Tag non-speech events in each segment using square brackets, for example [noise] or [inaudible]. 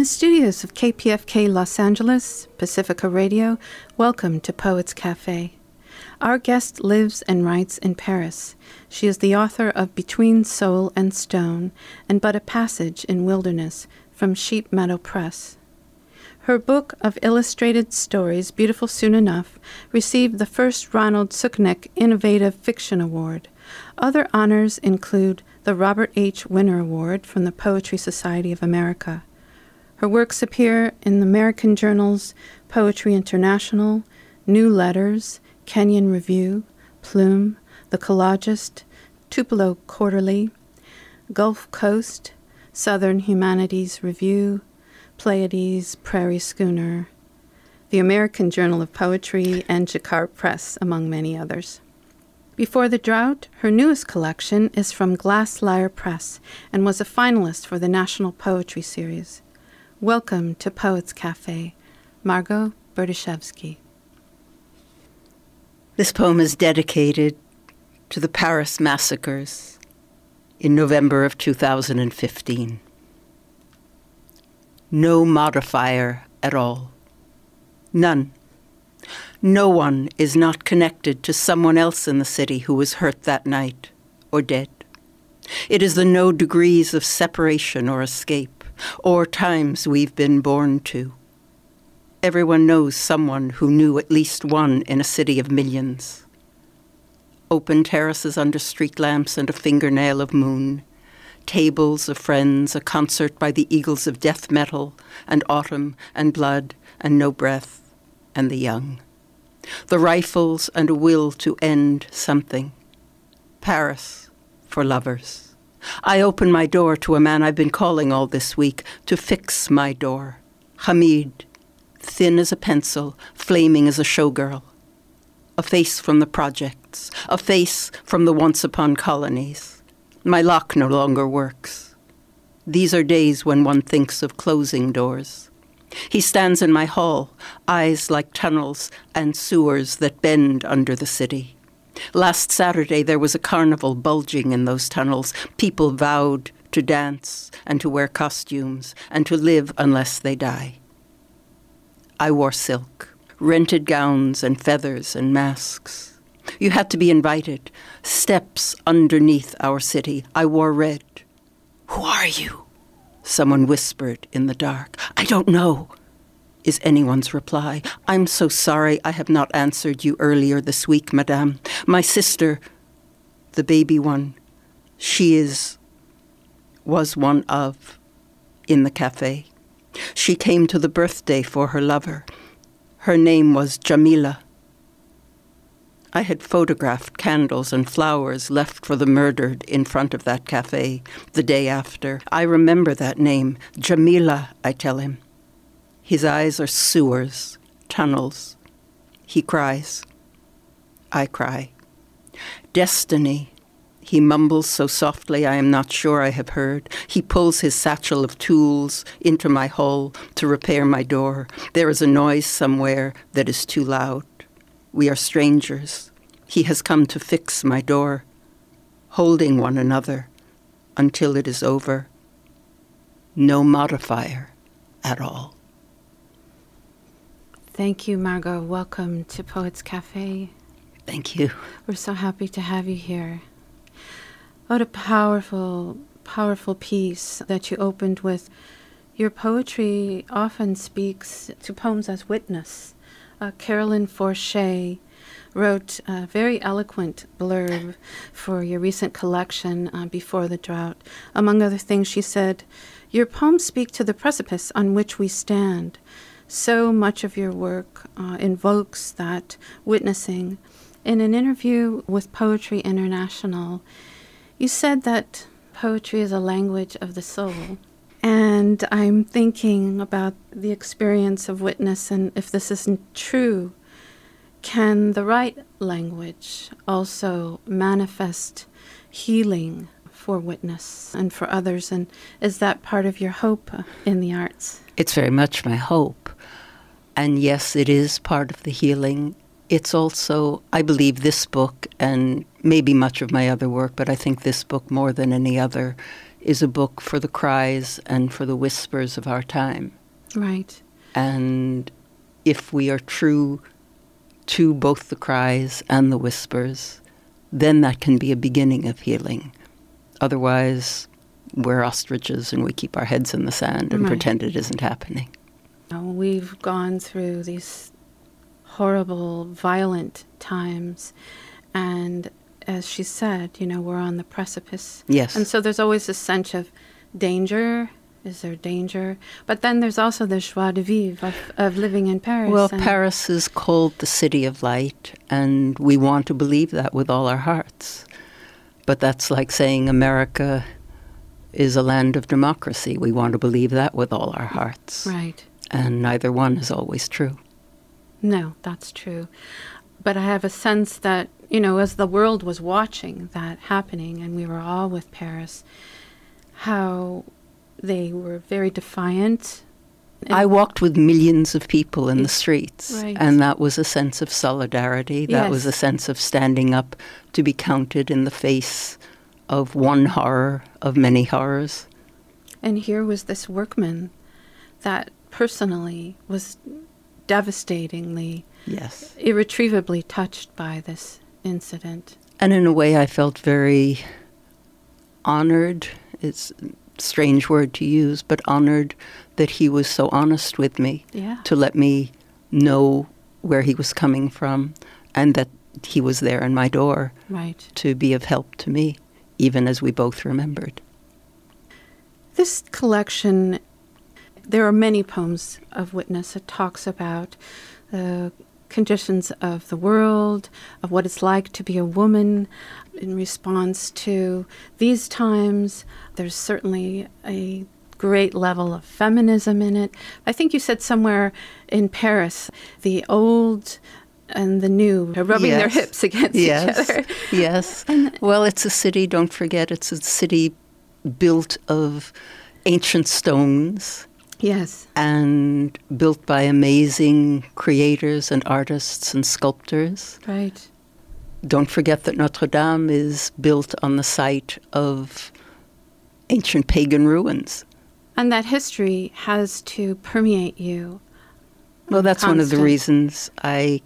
The studios of KPFK Los Angeles, Pacifica Radio, welcome to Poets Cafe. Our guest lives and writes in Paris. She is the author of Between Soul and Stone and But a Passage in Wilderness from Sheep Meadow Press. Her book of illustrated stories, Beautiful Soon Enough, received the first Ronald Sukenick Innovative Fiction Award. Other honors include the Robert H. Winner Award from the Poetry Society of America. Her works appear in the American journals Poetry International, New Letters, Kenyon Review, Plume, The Collagist, Tupelo Quarterly, Gulf Coast, Southern Humanities Review, Pleiades, Prairie Schooner, the American Journal of Poetry, and Jacquard Press, among many others. Before the drought, her newest collection is from Glass Lyre Press and was a finalist for the National Poetry Series. Welcome to Poets Cafe, Margo Berdeshevsky. This poem is dedicated to the Paris massacres in November of 2015. No modifier at all. None. No one is not connected to someone else in the city who was hurt that night or dead. It is the no degrees of separation or escape or times we've been born to. Everyone knows someone who knew at least one in a city of millions. Open terraces under street lamps and a fingernail of moon, tables of friends, a concert by the eagles of death metal, and autumn, and blood, and no breath, and the young. The rifles and a will to end something. Paris for lovers. I open my door to a man I've been calling all this week to fix my door. Hamid, thin as a pencil, flaming as a showgirl. A face from the projects, a face from the once upon colonies. My lock no longer works. These are days when one thinks of closing doors. He stands in my hall, eyes like tunnels and sewers that bend under the city. Last Saturday, there was a carnival bulging in those tunnels. People vowed to dance and to wear costumes and to live unless they die. I wore silk, rented gowns and feathers and masks. You had to be invited. Steps underneath our city. I wore red. Who are you? Someone whispered in the dark. I don't know is anyone's reply. I'm so sorry I have not answered you earlier this week, madame. My sister, the baby one, she is, was one of, in the cafe. She came to the birthday for her lover. Her name was Jamila. I had photographed candles and flowers left for the murdered in front of that cafe the day after. I remember that name, Jamila, I tell him. His eyes are sewers, tunnels. He cries. I cry. Destiny. He mumbles so softly I am not sure I have heard. He pulls his satchel of tools into my hole to repair my door. There is a noise somewhere that is too loud. We are strangers. He has come to fix my door, holding one another until it is over. No modifier at all. Thank you, Margo. Welcome to Poets Cafe. Thank you. We're so happy to have you here. What a powerful, powerful piece that you opened with. Your poetry often speaks to poems as witness. Uh, Carolyn Forche wrote a very eloquent blurb for your recent collection, uh, Before the Drought. Among other things, she said, Your poems speak to the precipice on which we stand so much of your work uh, invokes that witnessing. In an interview with Poetry International, you said that poetry is a language of the soul. And I'm thinking about the experience of witness, and if this isn't true, can the right language also manifest healing for witness and for others? And is that part of your hope in the arts? It's very much my hope. And yes, it is part of the healing. It's also, I believe, this book and maybe much of my other work, but I think this book more than any other is a book for the cries and for the whispers of our time. Right. And if we are true to both the cries and the whispers, then that can be a beginning of healing. Otherwise, we're ostriches and we keep our heads in the sand and Right. pretend it isn't happening. Uh, We've gone through these horrible, violent times, and as she said, you know, we're on the precipice. Yes. And so there's always a sense of danger. Is there danger? But then there's also the joie de vivre of, of living in Paris. Well, Paris is called the city of light, and we want to believe that with all our hearts. But that's like saying America is a land of democracy. We want to believe that with all our hearts. Right. And neither one is always true. No, that's true. But I have a sense that, you know, as the world was watching that happening and we were all with Paris, how they were very defiant. I walked with millions of people in the streets, Right. and that was a sense of solidarity. That was a sense of standing up to be counted in the face of one horror of many horrors. And here was this workman that personally was devastatingly, Yes. irretrievably touched by this incident. And in a way, I felt very honored. It's a strange word to use, but honored that he was so honest with me Yeah. to let me know where he was coming from and that he was there in my door Right. to be of help to me, even as we both remembered. This collection, there are many poems of witness. It talks about the conditions of the world, of what it's like to be a woman in response to these times. There's certainly a great level of feminism in it. I think you said somewhere in Paris, the old and the new are rubbing their hips against yes. each other. Yes. Well, it's a city, don't forget, it's a city built of ancient stones Yes. and built by amazing creators and artists and sculptors. Right. Don't forget that Notre Dame is built on the site of ancient pagan ruins. And that history has to permeate you. Well, that's one of the reasons I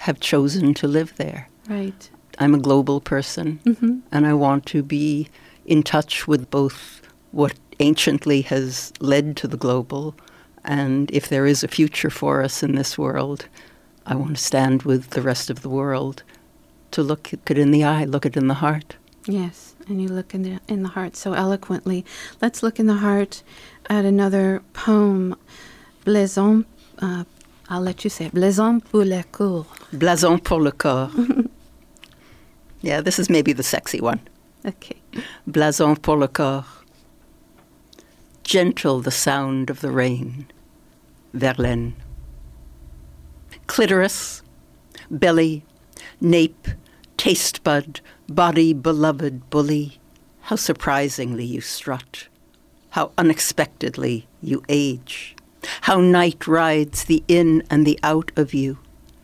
have chosen to live there. Right. I'm a global person, hmm and I want to be in touch with both what anciently has led to the global, and if there is a future for us in this world, I want to stand with the rest of the world to look it in the eye, look it in the heart. Yes, and you look in the in the heart so eloquently. Let's look in the heart at another poem, Blaison. Uh, I'll let you say it. Blaison pour le corps. Blason pour le corps. [laughs] yeah, this is maybe the sexy one. [laughs] Okay. Blason pour le corps. Gentle the sound of the rain. Verlaine. Clitoris, belly, nape, taste bud, body beloved bully. How surprisingly you strut. How unexpectedly you age. How night rides the in and the out of you.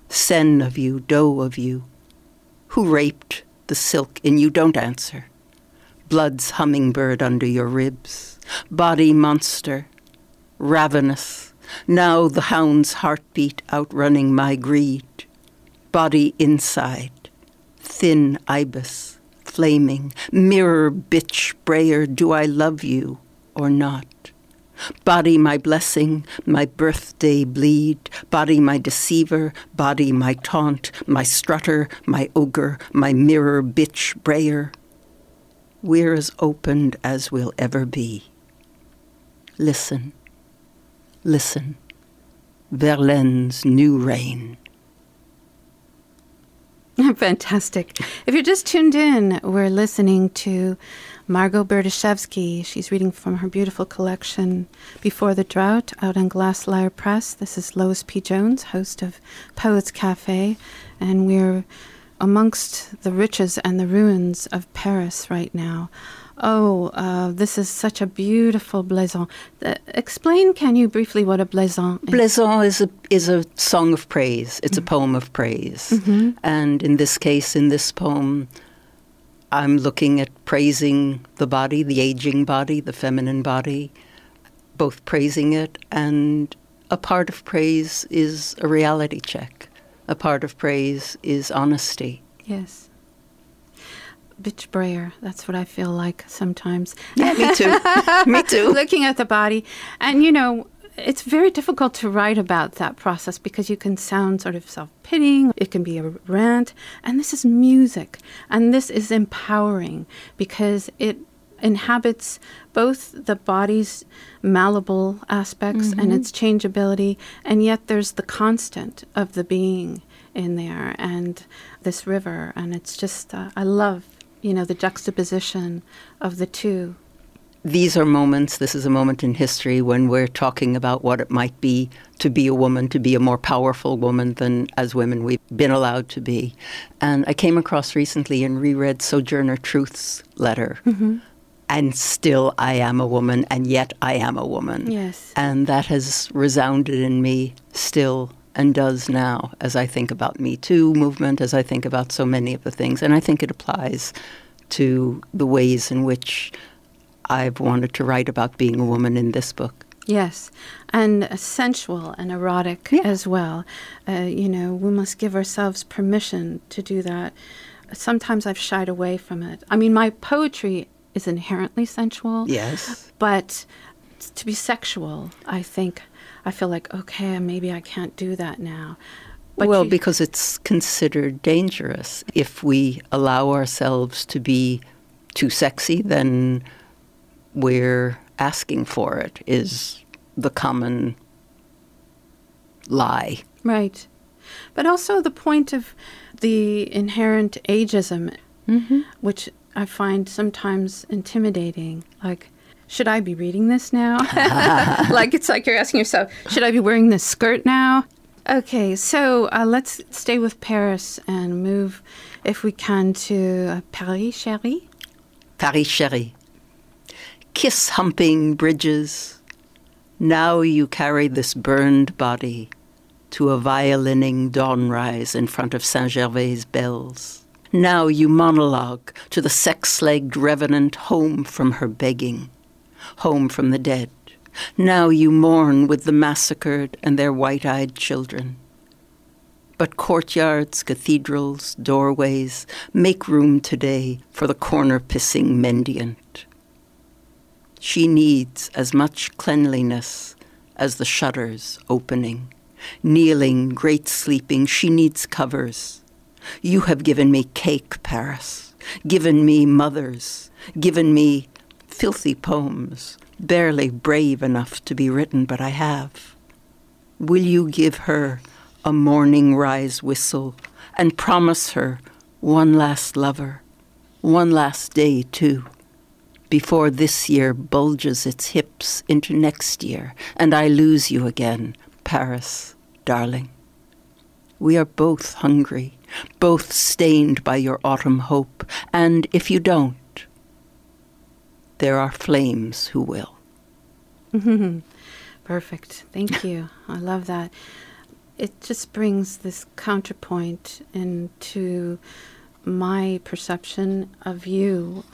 Sen of you, doe of you. Who raped the silk in you? Don't answer blood's hummingbird under your ribs, body monster, ravenous, now the hound's heartbeat outrunning my greed, body inside, thin ibis, flaming, mirror bitch brayer, do I love you or not? Body my blessing, my birthday bleed, body my deceiver, body my taunt, my strutter, my ogre, my mirror bitch brayer we're as opened as we'll ever be. Listen, listen, Verlaine's new reign. [laughs] Fantastic. If you're just tuned in, we're listening to Margo Berdeshevsky. She's reading from her beautiful collection Before the Drought out on Glass Lyre Press. This is Lois P. Jones, host of Poets Cafe, and we're amongst the riches and the ruins of Paris right now. Oh, uh, this is such a beautiful blason. Uh, explain, can you briefly, what a blason is? Blaison is a, is a song of praise. It's a poem of praise. And in this case, in this poem, I'm looking at praising the body, the aging body, the feminine body, both praising it and a part of praise is a reality check. A part of praise is honesty. Yes. Bitch Brayer, that's what I feel like sometimes. Yeah, me too. [laughs] me too. Looking at the body. And, you know, it's very difficult to write about that process because you can sound sort of self pitying, it can be a rant, and this is music. And this is empowering because it inhabits both the body's malleable aspects mm-hmm. and its changeability, and yet there's the constant of the being in there and this river. And it's just, uh, I love, you know, the juxtaposition of the two these are moments, this is a moment in history when we're talking about what it might be to be a woman, to be a more powerful woman than as women we've been allowed to be. And I came across recently and reread Sojourner Truth's letter. Mm-hmm. And still I am a woman, and yet I am a woman. Yes. And that has resounded in me still and does now as I think about Me Too movement, as I think about so many of the things. And I think it applies to the ways in which I've wanted to write about being a woman in this book. Yes, and sensual and erotic yeah. as well. Uh, you know, we must give ourselves permission to do that. Sometimes I've shied away from it. I mean, my poetry is inherently sensual. Yes. But to be sexual, I think, I feel like, okay, maybe I can't do that now. But well, you, because it's considered dangerous. If we allow ourselves to be too sexy, then we're asking for it is the common lie. Right. But also the point of the inherent ageism, mm-hmm. which I find sometimes intimidating. Like, should I be reading this now? [laughs] like, it's like you're asking yourself, should I be wearing this skirt now? Okay, so uh, let's stay with Paris and move, if we can, to uh, Paris, chérie. Paris, chérie kiss humping bridges. Now you carry this burned body to a violining dawnrise in front of Saint Gervais' bells. Now you monologue to the sex legged revenant home from her begging, home from the dead. Now you mourn with the massacred and their white eyed children. But courtyards, cathedrals, doorways make room today for the corner pissing mendiant. She needs as much cleanliness as the shutters opening. Kneeling, great sleeping, she needs covers. You have given me cake, Paris, given me mothers, given me filthy poems, barely brave enough to be written, but I have. Will you give her a morning rise whistle and promise her one last lover, one last day, too? before this year bulges its hips into next year and I lose you again, Paris, darling. We are both hungry, both stained by your autumn hope, and if you don't, there are flames who will. [laughs] Perfect. Thank you. I love that. It just brings this counterpoint into my perception of you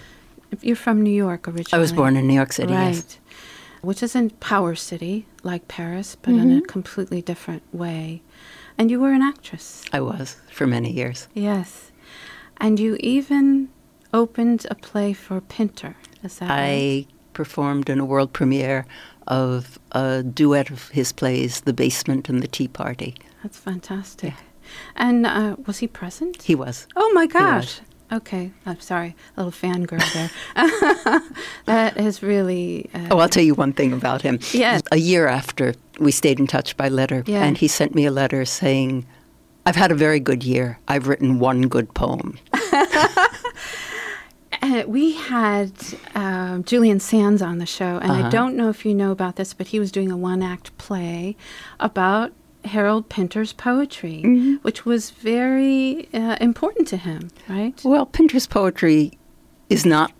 you're from New York originally. I was born in New York City, right. Yes. Which isn't Power City like Paris, but mm-hmm. in a mm-hmm. completely different way. And you were an actress. I was for many years. Yes. And you even opened a play for Pinter. Is that I right? performed in a world premiere of a duet of his plays, The Basement and the Tea Party. That's fantastic. Yeah. And uh, was he present? He was. Oh my gosh. Okay, I'm sorry, a little fangirl there. [laughs] that is really. Uh, oh, I'll tell you one thing about him. Yes. A year after, we stayed in touch by letter, yeah. and he sent me a letter saying, I've had a very good year. I've written one good poem. [laughs] Uh, we had uh, Julian Sands on the show, and uh-huh. I don't know if you know about this, but he was doing a one act play about Harold Pinter's poetry, mm-hmm. which was very uh, important to him, right? Well, Pinter's poetry is not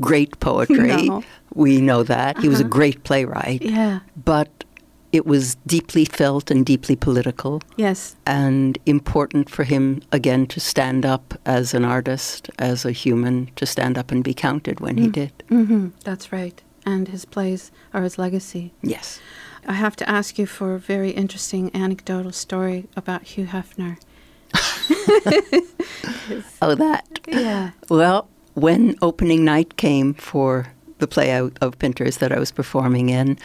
great poetry. [laughs] No. We know that. Uh-huh. He was a uh-huh. great playwright. Yeah. But it was deeply felt and deeply political. Yes. And important for him, again, to stand up as an artist, as a human, to stand up and be counted when mm. he did. Mm-hmm. That's right. And his plays are his legacy. Yes. I have to ask you for a very interesting anecdotal story about Hugh Hefner. [laughs] oh, that? Yeah. Well, when opening night came for the play out of Pinter's that I was performing in,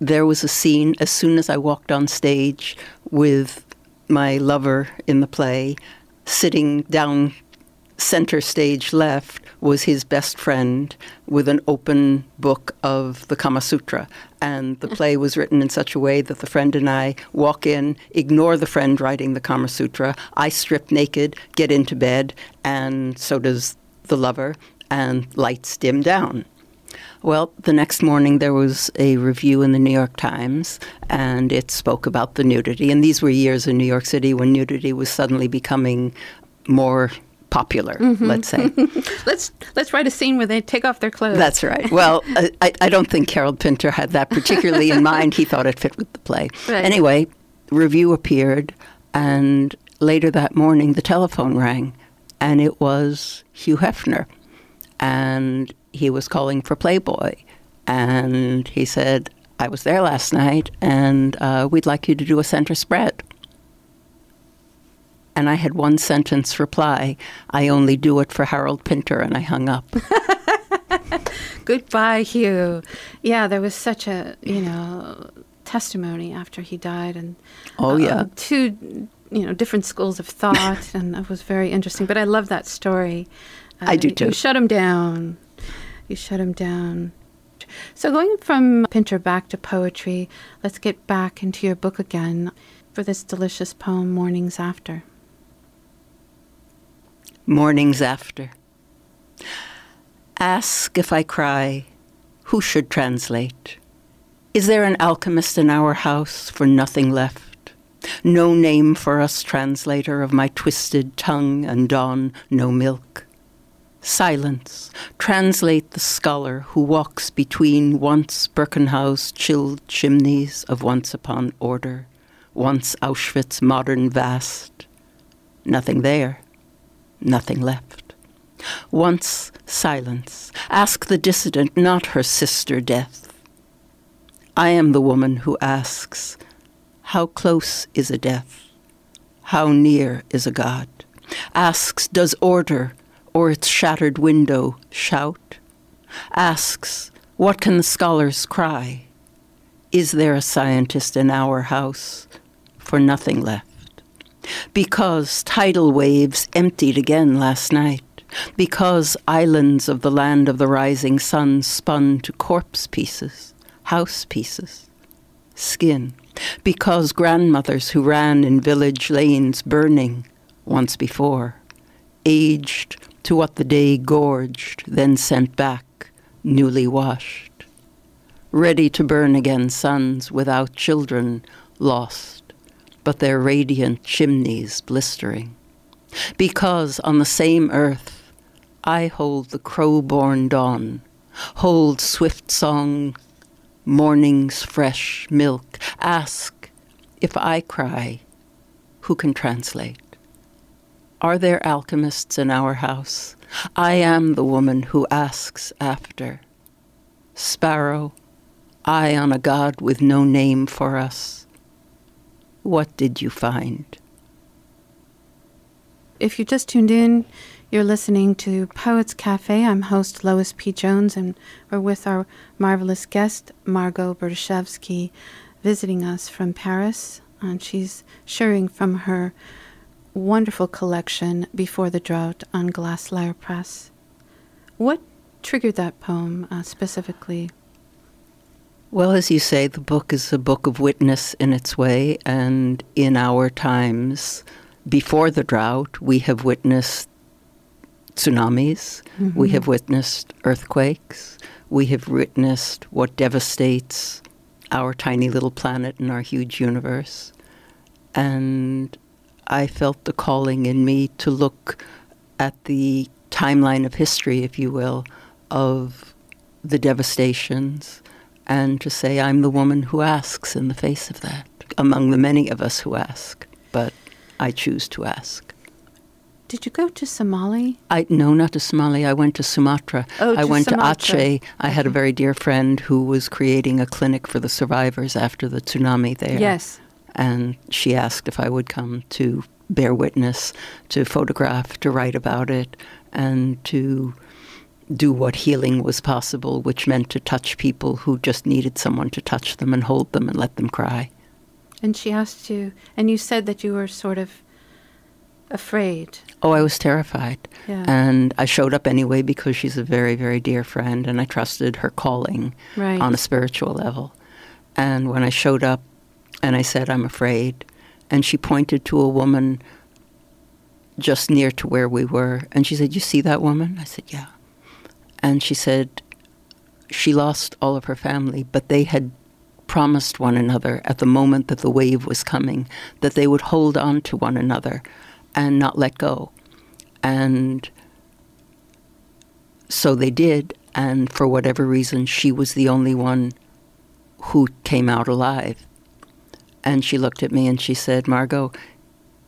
there was a scene as soon as I walked on stage with my lover in the play, sitting down center stage left was his best friend with an open book of the Kama Sutra. And the mm-hmm. play was written in such a way that the friend and I walk in, ignore the friend writing the Kama Sutra. I strip naked, get into bed, and so does the lover, and lights dim down. Well, the next morning there was a review in the New York Times, and it spoke about the nudity. And these were years in New York City when nudity was suddenly becoming more popular, mm-hmm. let's say. [laughs] let's let's write a scene where they take off their clothes. That's right. Well, [laughs] I, I don't think Harold Pinter had that particularly in mind. He thought it fit with the play. Right. Anyway, review appeared, and later that morning the telephone rang, and it was Hugh Hefner, and he was calling for Playboy, and he said, "I was there last night, and uh, we'd like you to do a center spread." And I had one sentence reply I only do it for Harold Pinter, and I hung up. [laughs] Goodbye, Hugh. Yeah, there was such a, you know, testimony after he died, and oh, yeah. Um, two, you know, different schools of thought, and it was very interesting. But I love that story. Uh, I do too. You shut him down. You shut him down. So, going from Pinter back to poetry, let's get back into your book again for this delicious poem, Mornings After mornings after. Ask if I cry, who should translate? Is there an alchemist in our house for nothing left? No name for us, translator of my twisted tongue and dawn, no milk. Silence, translate the scholar who walks between once Birkenau's chilled chimneys of once upon order, once Auschwitz modern vast. Nothing there nothing left. Once silence. Ask the dissident, not her sister death. I am the woman who asks, How close is a death? How near is a God? Asks, Does order or its shattered window shout? Asks, What can the scholars cry? Is there a scientist in our house for nothing left? Because tidal waves emptied again last night, because islands of the land of the rising sun spun to corpse pieces, house pieces, skin, because grandmothers who ran in village lanes burning once before, aged to what the day gorged, then sent back, newly washed, ready to burn again sons without children lost but their radiant chimneys blistering. Because on the same earth I hold the crow born dawn, hold swift song, morning's fresh milk. Ask if I cry, who can translate? Are there alchemists in our house? I am the woman who asks after. Sparrow, eye on a god with no name for us what did you find? If you just tuned in, you're listening to Poets Cafe. I'm host Lois P. Jones, and we're with our marvelous guest, Margo Berdeshevsky, visiting us from Paris. And she's sharing from her wonderful collection, Before the Drought, on Glass Lyre Press. What triggered that poem uh, specifically? Well, as you say, the book is a book of witness in its way, and in our times, before the drought, we have witnessed tsunamis, mm-hmm. we have witnessed earthquakes, we have witnessed what devastates our tiny little planet and our huge universe. And I felt the calling in me to look at the timeline of history, if you will, of the devastations and to say I'm the woman who asks in the face of that, among the many of us who ask, but I choose to ask. Did you go to Somali? I no, not to Somali. I went to Sumatra. Oh, I to went Sumatra. to Aceh. I had a mm-hmm. very dear friend who was creating a clinic for the survivors after the tsunami there. Yes. And she asked if I would come to bear witness, to photograph, to write about it, and to do what healing was possible, which meant to touch people who just needed someone to touch them and hold them and let them cry. And she asked you, and you said that you were sort of afraid. Oh, I was terrified. Yeah. And I showed up anyway because she's a very, very dear friend and I trusted her calling Right. on a spiritual level. And when I showed up and I said, I'm afraid, and she pointed to a woman just near to where we were, and she said, You see that woman? I said, Yeah. And she said, She lost all of her family, but they had promised one another at the moment that the wave was coming that they would hold on to one another and not let go. And so they did, and for whatever reason, she was the only one who came out alive. And she looked at me and she said, Margo,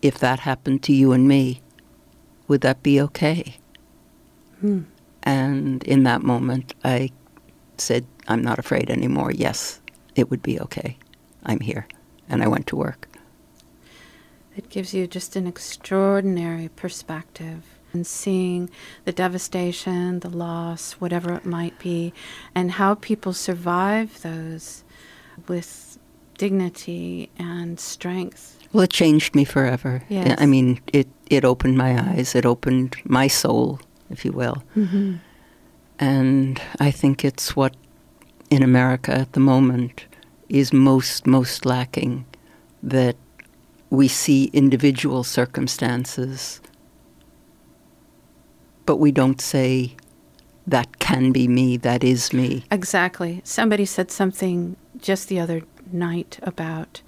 if that happened to you and me, would that be okay? Hmm. And in that moment, I said, I'm not afraid anymore. Yes, it would be okay. I'm here. And I went to work. It gives you just an extraordinary perspective and seeing the devastation, the loss, whatever it might be, and how people survive those with dignity and strength. Well, it changed me forever. Yes. I mean, it, it opened my eyes, it opened my soul, if you will. Mm-hmm. And I think it's what in America at the moment is most, most lacking that we see individual circumstances, but we don't say, that can be me, that is me. Exactly. Somebody said something just the other night about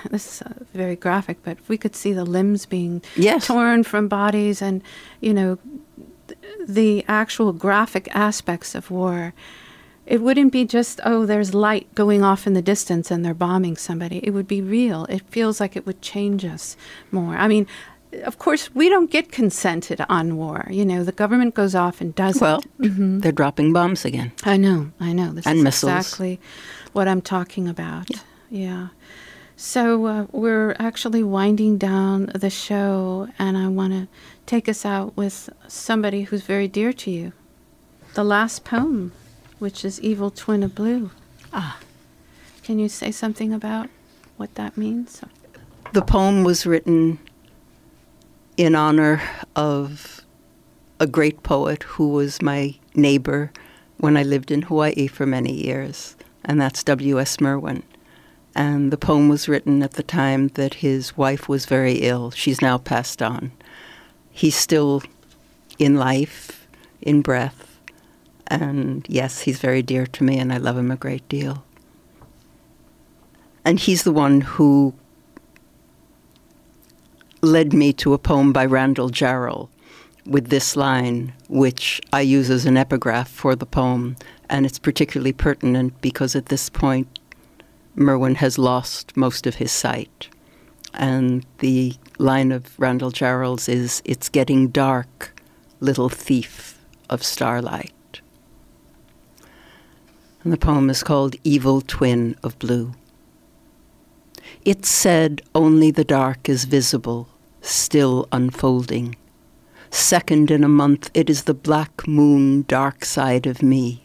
[sighs] this is uh, very graphic, but if we could see the limbs being Yes. torn from bodies and, you know, th- the actual graphic aspects of war, it wouldn't be just, oh, there's light going off in the distance and they're bombing somebody. It would be real. It feels like it would change us more. I mean, of course, we don't get consented on war. You know, the government goes off and does Well, it. Mm-hmm. they're dropping bombs again. I know, I know. This And is missiles. exactly what I'm talking about. Yeah. So uh, we're actually winding down the show, and I want to take us out with somebody who's very dear to you. The last poem, which is Evil Twin of Blue. Ah. Can you say something about what that means? The poem was written in honor of a great poet who was my neighbor when I lived in Hawaii for many years, and that's W.S. Merwin. And the poem was written at the time that his wife was very ill. She's now passed on. He's still in life, in breath, and yes, he's very dear to me, and I love him a great deal. And he's the one who led me to a poem by Randall Jarrell with this line, which I use as an epigraph for the poem, and it's particularly pertinent because at this point, Merwin has lost most of his sight. And the line of Randall Jarrell's is, It's getting dark, little thief of starlight. And the poem is called Evil Twin of Blue. It said only the dark is visible, still unfolding. Second in a month, it is the black moon dark side of me,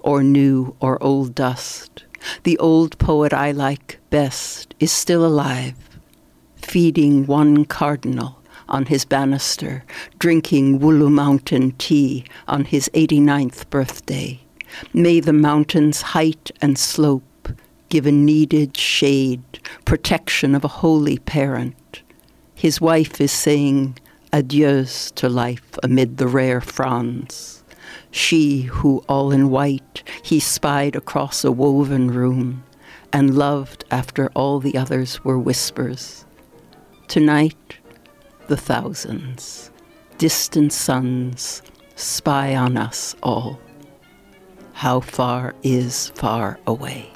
or new or old dust. The old poet I like best is still alive, feeding one cardinal on his banister, drinking Wooloo Mountain tea on his 89th birthday. May the mountain's height and slope give a needed shade, protection of a holy parent. His wife is saying adieus to life amid the rare fronds. She who, all in white, he spied across a woven room and loved after all the others were whispers. Tonight, the thousands, distant suns, spy on us all. how far is far away.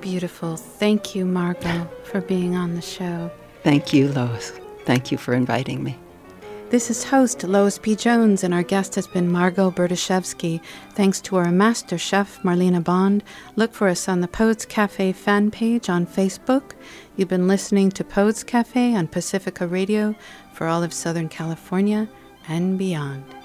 Beautiful. Thank you, Margo, for being on the show. Thank you, Lois. Thank you for inviting me. This is host Lois P. Jones, and our guest has been Margo Berdeshevsky. Thanks to our master chef, Marlena Bond. Look for us on the Poets Cafe fan page on Facebook. You've been listening to Poets Cafe on Pacifica Radio for all of Southern California and beyond.